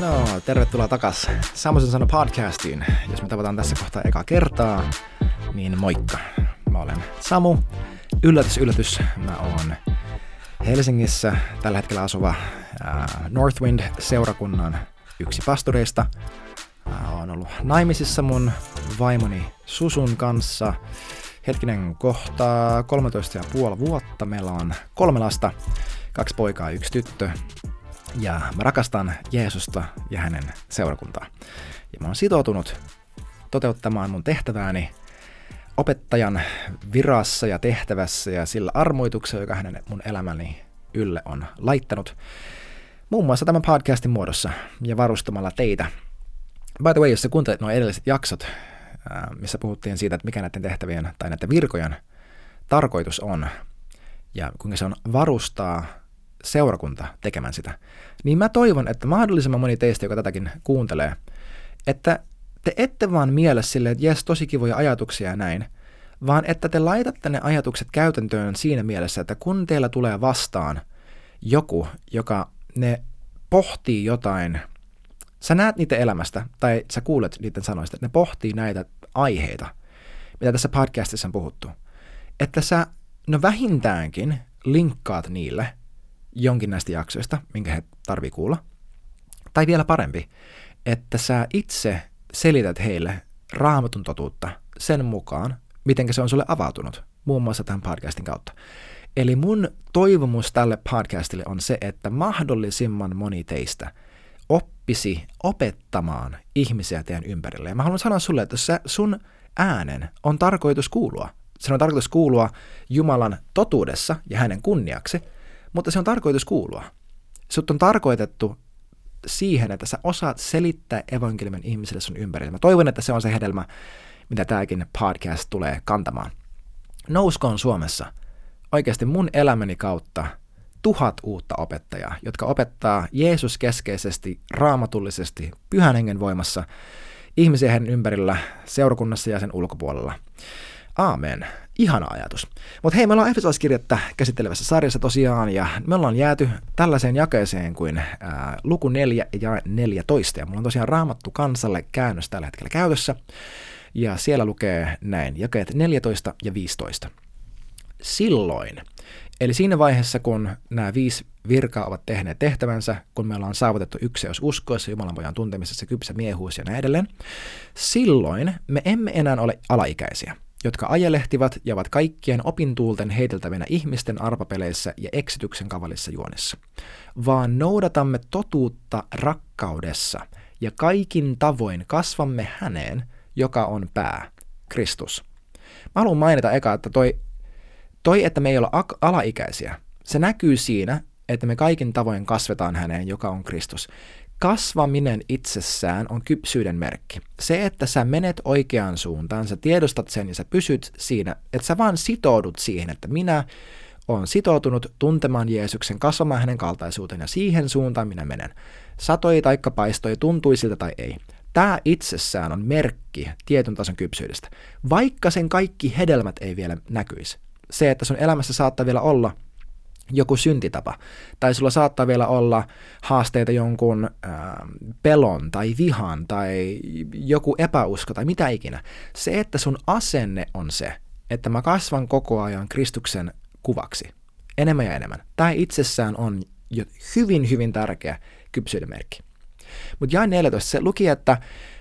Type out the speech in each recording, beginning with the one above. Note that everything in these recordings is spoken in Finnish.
No, tervetuloa takas Samosen sano podcastiin. Jos me tavataan tässä kohtaa eka kertaa, niin moikka. Mä olen Samu. Yllätys, yllätys. Mä oon Helsingissä tällä hetkellä asuva uh, Northwind-seurakunnan yksi pastoreista. Mä oon ollut naimisissa mun vaimoni Susun kanssa. Hetkinen kohta 13 ja puoli vuotta. Meillä on kolme lasta, kaksi poikaa ja yksi tyttö ja mä rakastan Jeesusta ja hänen seurakuntaa. Ja mä oon sitoutunut toteuttamaan mun tehtävääni opettajan virassa ja tehtävässä ja sillä armoituksella, joka hänen mun elämäni ylle on laittanut. Muun muassa tämän podcastin muodossa ja varustamalla teitä. By the way, jos sä kuuntelet nuo edelliset jaksot, missä puhuttiin siitä, että mikä näiden tehtävien tai näiden virkojen tarkoitus on, ja kuinka se on varustaa seurakunta tekemään sitä, niin mä toivon, että mahdollisimman moni teistä, joka tätäkin kuuntelee, että te ette vaan miele silleen, että jes, tosi kivoja ajatuksia ja näin, vaan että te laitatte ne ajatukset käytäntöön siinä mielessä, että kun teillä tulee vastaan joku, joka ne pohtii jotain, sä näet niitä elämästä, tai sä kuulet niiden sanoista, että ne pohtii näitä aiheita, mitä tässä podcastissa on puhuttu, että sä no vähintäänkin linkkaat niille – jonkin näistä jaksoista, minkä he tarvii kuulla. Tai vielä parempi, että sä itse selität heille raamatun totuutta sen mukaan, miten se on sulle avautunut, muun muassa tämän podcastin kautta. Eli mun toivomus tälle podcastille on se, että mahdollisimman moni teistä oppisi opettamaan ihmisiä teidän ympärille. Ja mä haluan sanoa sulle, että sun äänen on tarkoitus kuulua. Se on tarkoitus kuulua Jumalan totuudessa ja hänen kunniaksi – mutta se on tarkoitus kuulua. Sut on tarkoitettu siihen, että sä osaat selittää evankeliumin ihmisille sun ympärille. Mä toivon, että se on se hedelmä, mitä tämäkin podcast tulee kantamaan. Nouskoon Suomessa oikeasti mun elämäni kautta tuhat uutta opettajaa, jotka opettaa Jeesus keskeisesti, raamatullisesti, pyhän hengen voimassa ihmisiä heidän ympärillä, seurakunnassa ja sen ulkopuolella. Aamen. Ihana ajatus. Mutta hei, me ollaan Efesolaiskirjettä käsittelevässä sarjassa tosiaan, ja me ollaan jääty tällaiseen jakeeseen kuin ää, luku 4 ja 14. Ja mulla on tosiaan raamattu kansalle käännös tällä hetkellä käytössä, ja siellä lukee näin, jakeet 14 ja 15. Silloin, eli siinä vaiheessa, kun nämä viisi virkaa ovat tehneet tehtävänsä, kun meillä on saavutettu ykseys uskoissa, Jumalan pojan tuntemisessa, kypsä miehuus ja näin edelleen, silloin me emme enää ole alaikäisiä jotka ajelehtivat ja ovat kaikkien opintuulten heiteltävinä ihmisten arpapeleissä ja eksityksen kavalissa juonessa, vaan noudatamme totuutta rakkaudessa ja kaikin tavoin kasvamme häneen, joka on pää, Kristus. Mä haluan mainita eka, että toi, toi että me ei olla alaikäisiä, se näkyy siinä, että me kaikin tavoin kasvetaan häneen, joka on Kristus kasvaminen itsessään on kypsyyden merkki. Se, että sä menet oikeaan suuntaan, sä tiedostat sen ja sä pysyt siinä, että sä vaan sitoudut siihen, että minä olen sitoutunut tuntemaan Jeesuksen, kasvamaan hänen kaltaisuuteen ja siihen suuntaan minä menen. Satoi taikka paistoi, tuntui siltä tai ei. Tämä itsessään on merkki tietyn tason kypsyydestä, vaikka sen kaikki hedelmät ei vielä näkyisi. Se, että sun elämässä saattaa vielä olla joku syntitapa, tai sulla saattaa vielä olla haasteita jonkun äh, pelon tai vihan tai joku epäusko tai mitä ikinä. Se, että sun asenne on se, että mä kasvan koko ajan Kristuksen kuvaksi, enemmän ja enemmän. Tämä itsessään on jo hyvin, hyvin tärkeä kypsyyden merkki. Mutta jae 14, se luki, että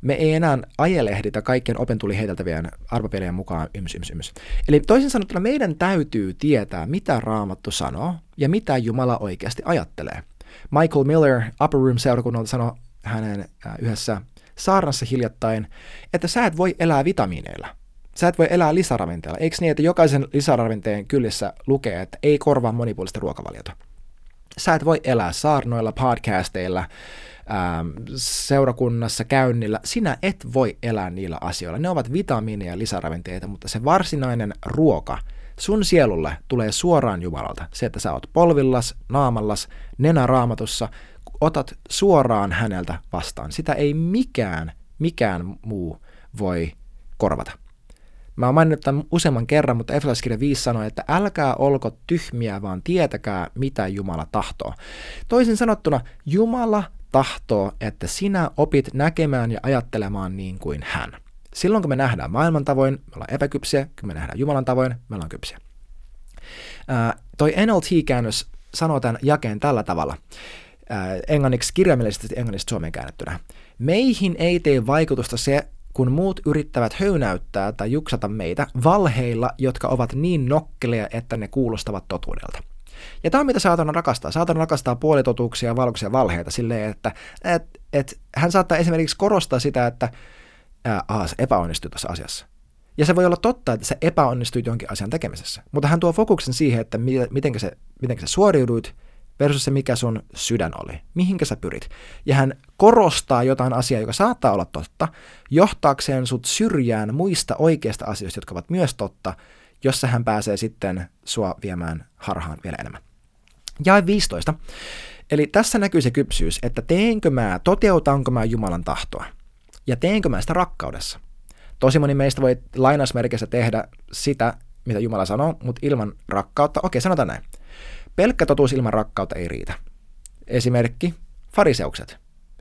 me ei enää ajelehditä kaikkien opentuli heiteltävien arvopelien mukaan yms, yms, yms. Eli toisin sanottuna meidän täytyy tietää, mitä Raamattu sanoo ja mitä Jumala oikeasti ajattelee. Michael Miller Upper Room-seurakunnalta sanoi hänen äh, yhdessä saarnassa hiljattain, että sä et voi elää vitamiineilla. Sä et voi elää lisäravinteilla. Eikö niin, että jokaisen lisäravinteen kyllissä lukee, että ei korvaa monipuolista ruokavaliota? Sä et voi elää saarnoilla, podcasteilla, seurakunnassa käynnillä, sinä et voi elää niillä asioilla. Ne ovat vitamiineja ja lisäravinteita, mutta se varsinainen ruoka sun sielulle tulee suoraan Jumalalta. Se, että sä oot polvillas, naamallas, nenä raamatussa, otat suoraan häneltä vastaan. Sitä ei mikään, mikään muu voi korvata. Mä oon maininnut tämän useamman kerran, mutta Efesolaiskirja 5 sanoo, että älkää olko tyhmiä, vaan tietäkää, mitä Jumala tahtoo. Toisin sanottuna, Jumala tahtoo, että sinä opit näkemään ja ajattelemaan niin kuin hän. Silloin kun me nähdään maailman tavoin, me ollaan epäkypsiä, kun me nähdään Jumalan tavoin, me ollaan kypsiä. Ää, toi NLT-käännös sanoo tämän jakeen tällä tavalla, ää, englanniksi kirjaimellisesti englanniksi suomeen käännettynä. Meihin ei tee vaikutusta se, kun muut yrittävät höynäyttää tai juksata meitä valheilla, jotka ovat niin nokkeleja, että ne kuulostavat totuudelta. Ja tämä on mitä saatana rakastaa. Saatana rakastaa puolitotuuksia, valkoisia valheita silleen, että et, et, hän saattaa esimerkiksi korostaa sitä, että ää, se epäonnistui tässä asiassa. Ja se voi olla totta, että se epäonnistui jonkin asian tekemisessä. Mutta hän tuo fokuksen siihen, että miten sä, miten sä suoriuduit versus se, mikä sun sydän oli. Mihinkä sä pyrit. Ja hän korostaa jotain asiaa, joka saattaa olla totta, johtaakseen sut syrjään muista oikeista asioista, jotka ovat myös totta, jossa hän pääsee sitten sua viemään harhaan vielä enemmän. Jae 15. Eli tässä näkyy se kypsyys, että teenkö mä, toteutanko mä Jumalan tahtoa. Ja teenkö mä sitä rakkaudessa. Tosi moni meistä voi lainausmerkissä tehdä sitä, mitä Jumala sanoo, mutta ilman rakkautta. Okei, sanotaan näin. Pelkkä totuus ilman rakkautta ei riitä. Esimerkki, fariseukset.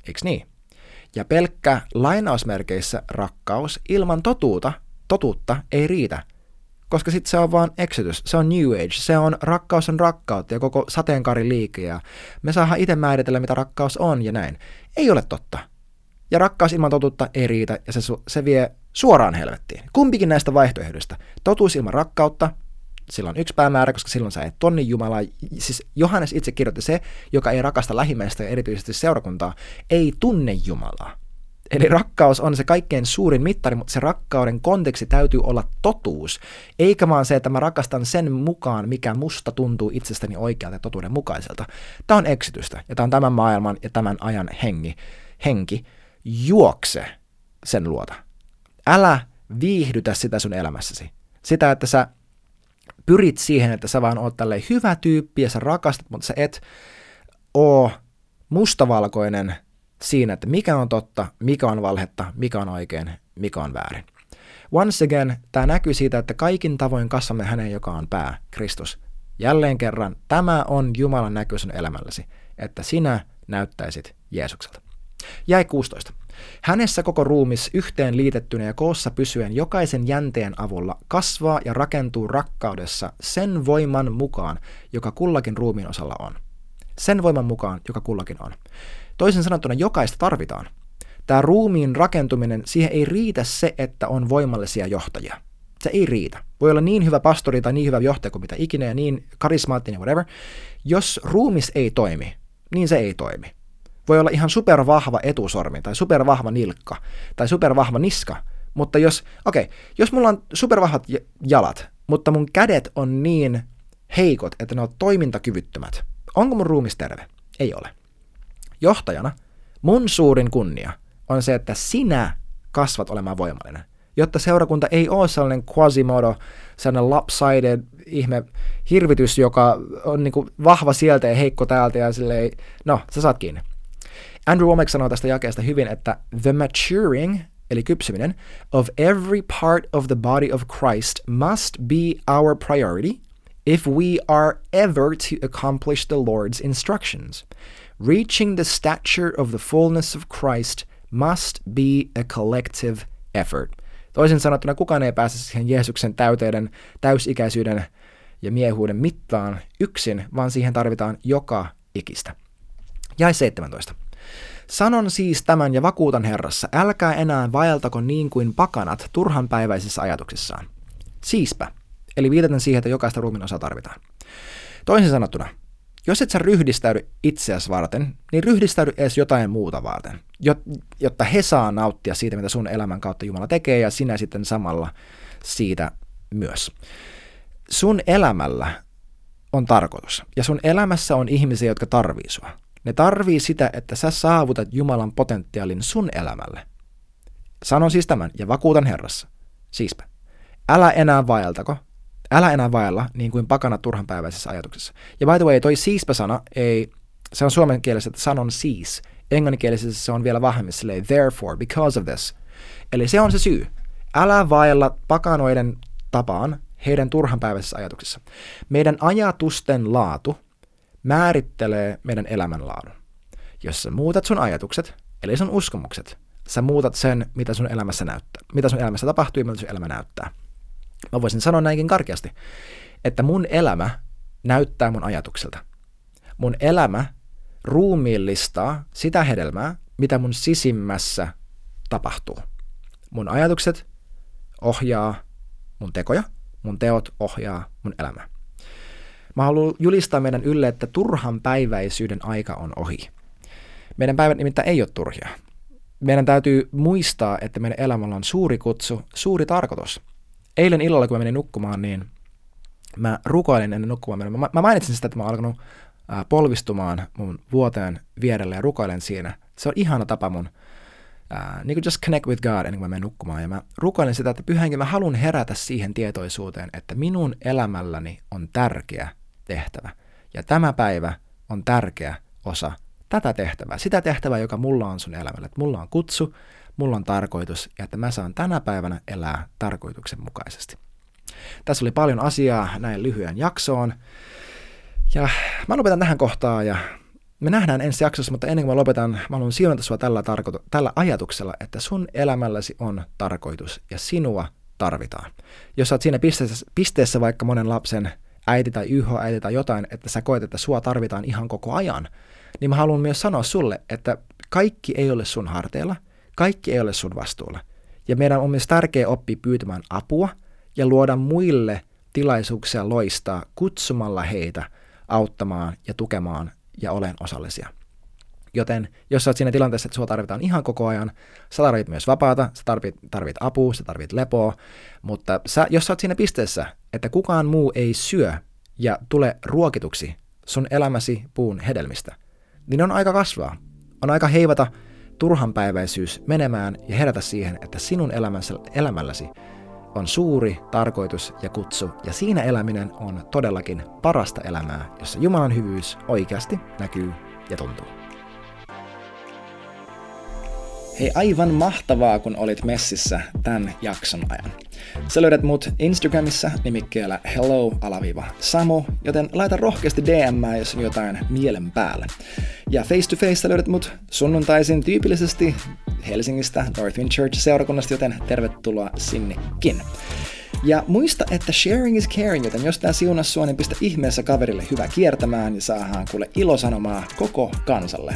Eiks niin? Ja pelkkä lainausmerkeissä rakkaus ilman totuutta, totuutta ei riitä, koska sitten se on vaan exodus, se on new age, se on rakkaus on rakkautta ja koko sateenkaari liike ja me saadaan itse määritellä, mitä rakkaus on ja näin. Ei ole totta. Ja rakkaus ilman totuutta ei riitä ja se, se vie suoraan helvettiin. Kumpikin näistä vaihtoehdoista. Totuus ilman rakkautta, sillä on yksi päämäärä, koska silloin sä et tonni Jumalaa. Siis Johannes itse kirjoitti se, joka ei rakasta lähimmäistä ja erityisesti seurakuntaa, ei tunne Jumalaa. Eli rakkaus on se kaikkein suurin mittari, mutta se rakkauden konteksti täytyy olla totuus, eikä vaan se, että mä rakastan sen mukaan, mikä musta tuntuu itsestäni oikealta ja totuuden mukaiselta. Tämä on eksitystä, ja tämä on tämän maailman ja tämän ajan hengi. henki. Juokse sen luota. Älä viihdytä sitä sun elämässäsi. Sitä, että sä pyrit siihen, että sä vaan oot tälleen hyvä tyyppi ja sä rakastat, mutta sä et oo mustavalkoinen siinä, että mikä on totta, mikä on valhetta, mikä on oikein, mikä on väärin. Once again, tämä näkyy siitä, että kaikin tavoin kasvamme hänen, joka on pää, Kristus. Jälleen kerran, tämä on Jumalan näky sun elämälläsi, että sinä näyttäisit Jeesukselta. Jäi 16. Hänessä koko ruumis yhteen liitettynä ja koossa pysyen jokaisen jänteen avulla kasvaa ja rakentuu rakkaudessa sen voiman mukaan, joka kullakin ruumiin osalla on. Sen voiman mukaan, joka kullakin on. Toisin sanottuna jokaista tarvitaan. Tämä ruumiin rakentuminen, siihen ei riitä se, että on voimallisia johtajia. Se ei riitä. Voi olla niin hyvä pastori tai niin hyvä johtaja kuin mitä ikinä ja niin karismaattinen whatever. Jos ruumis ei toimi, niin se ei toimi. Voi olla ihan supervahva etusormi tai supervahva nilkka tai supervahva niska, mutta jos, okei, okay, jos mulla on supervahvat jalat, mutta mun kädet on niin heikot, että ne on toimintakyvyttömät, onko mun ruumis terve? Ei ole. Johtajana mun suurin kunnia on se, että sinä kasvat olemaan voimallinen. Jotta seurakunta ei ole sellainen quasimodo, sellainen lopsided ihme hirvitys, joka on niin vahva sieltä ja heikko täältä ja silleen, no, sä saat kiinni. Andrew Womack sanoo tästä jakeesta hyvin, että the maturing, eli kypsyminen, of every part of the body of Christ must be our priority if we are ever to accomplish the Lord's instructions. Reaching the stature of the fullness of Christ must be a collective effort. Toisin sanottuna kukaan ei pääse siihen Jeesuksen täyteiden, täysikäisyyden ja miehuuden mittaan yksin, vaan siihen tarvitaan joka ikistä. Jäi 17. Sanon siis tämän ja vakuutan Herrassa, älkää enää vaeltako niin kuin pakanat turhanpäiväisissä ajatuksissaan. Siispä, eli viitaten siihen, että jokaista ruumin osa tarvitaan. Toisin sanottuna, jos et sä ryhdistäydy itseäsi varten, niin ryhdistäydy edes jotain muuta varten, jotta he saa nauttia siitä, mitä sun elämän kautta Jumala tekee, ja sinä sitten samalla siitä myös. Sun elämällä on tarkoitus, ja sun elämässä on ihmisiä, jotka tarvii sua. Ne tarvii sitä, että sä saavutat Jumalan potentiaalin sun elämälle. Sanon siis tämän ja vakuutan Herrassa. Siispä. Älä enää vaeltako, älä enää vaella niin kuin pakana turhanpäiväisessä ajatuksessa. Ja by the way, toi siispä-sana ei, se on suomen kielessä, että sanon siis. Englanninkielisessä se on vielä vahvemmin silleen, therefore, because of this. Eli se on se syy. Älä vaella pakanoiden tapaan heidän turhanpäiväisessä ajatuksessa. Meidän ajatusten laatu määrittelee meidän elämänlaadun. Jos sä muutat sun ajatukset, eli sun uskomukset, sä muutat sen, mitä sun elämässä näyttää, mitä sun elämässä tapahtuu ja mitä sun elämä näyttää. Mä voisin sanoa näinkin karkeasti, että mun elämä näyttää mun ajatukselta. Mun elämä ruumiillistaa sitä hedelmää, mitä mun sisimmässä tapahtuu. Mun ajatukset ohjaa mun tekoja, mun teot ohjaa mun elämää. Mä haluan julistaa meidän ylle, että turhan päiväisyyden aika on ohi. Meidän päivät nimittäin ei ole turhia. Meidän täytyy muistaa, että meidän elämällä on suuri kutsu, suuri tarkoitus. Eilen illalla, kun mä menin nukkumaan, niin mä rukoilin ennen nukkumaan. Mä, mä mainitsin sitä, että mä oon alkanut polvistumaan mun vuoteen vierelle ja rukoilen siinä. Se on ihana tapa mun uh, niin kuin just connect with God ennen kuin mä menen nukkumaan. Ja mä rukoilen sitä, että pyhänkin mä haluan herätä siihen tietoisuuteen, että minun elämälläni on tärkeä tehtävä. Ja tämä päivä on tärkeä osa tätä tehtävää, sitä tehtävää, joka mulla on sun elämällä. Että mulla on kutsu, mulla on tarkoitus ja että mä saan tänä päivänä elää tarkoituksenmukaisesti. Tässä oli paljon asiaa näin lyhyen jaksoon. Ja mä lopetan tähän kohtaan ja me nähdään ensi jaksossa, mutta ennen kuin mä lopetan, mä haluan sijoittaa sua tällä, tarko- tällä ajatuksella, että sun elämälläsi on tarkoitus ja sinua tarvitaan. Jos sä oot siinä pisteessä, pisteessä vaikka monen lapsen äiti tai YH-äiti tai jotain, että sä koet, että sua tarvitaan ihan koko ajan, niin mä haluan myös sanoa sulle, että kaikki ei ole sun harteilla, kaikki ei ole sun vastuulla. Ja meidän on myös tärkeää oppia pyytämään apua ja luoda muille tilaisuuksia loistaa kutsumalla heitä auttamaan ja tukemaan ja olen osallisia. Joten jos sä oot siinä tilanteessa, että sua tarvitaan ihan koko ajan, sä tarvit myös vapaata, sä tarvit, tarvit apua, sä tarvit lepoa, mutta sä, jos sä oot siinä pisteessä, että kukaan muu ei syö ja tule ruokituksi sun elämäsi puun hedelmistä, niin on aika kasvaa. On aika heivata turhanpäiväisyys menemään ja herätä siihen, että sinun elämässä, elämälläsi on suuri tarkoitus ja kutsu, ja siinä eläminen on todellakin parasta elämää, jossa Jumalan hyvyys oikeasti näkyy ja tuntuu. Hei, aivan mahtavaa, kun olit messissä tämän jakson ajan. Sä löydät mut Instagramissa nimikkeellä hello-samu, joten laita rohkeasti DM, jos on jotain mielen päällä. Ja face to face löydät mut sunnuntaisin tyypillisesti Helsingistä Northwind Church-seurakunnasta, joten tervetuloa sinnekin. Ja muista, että sharing is caring, joten jos tää siunas sua, niin pistä ihmeessä kaverille hyvä kiertämään ja saadaan kuule ilosanomaa koko kansalle.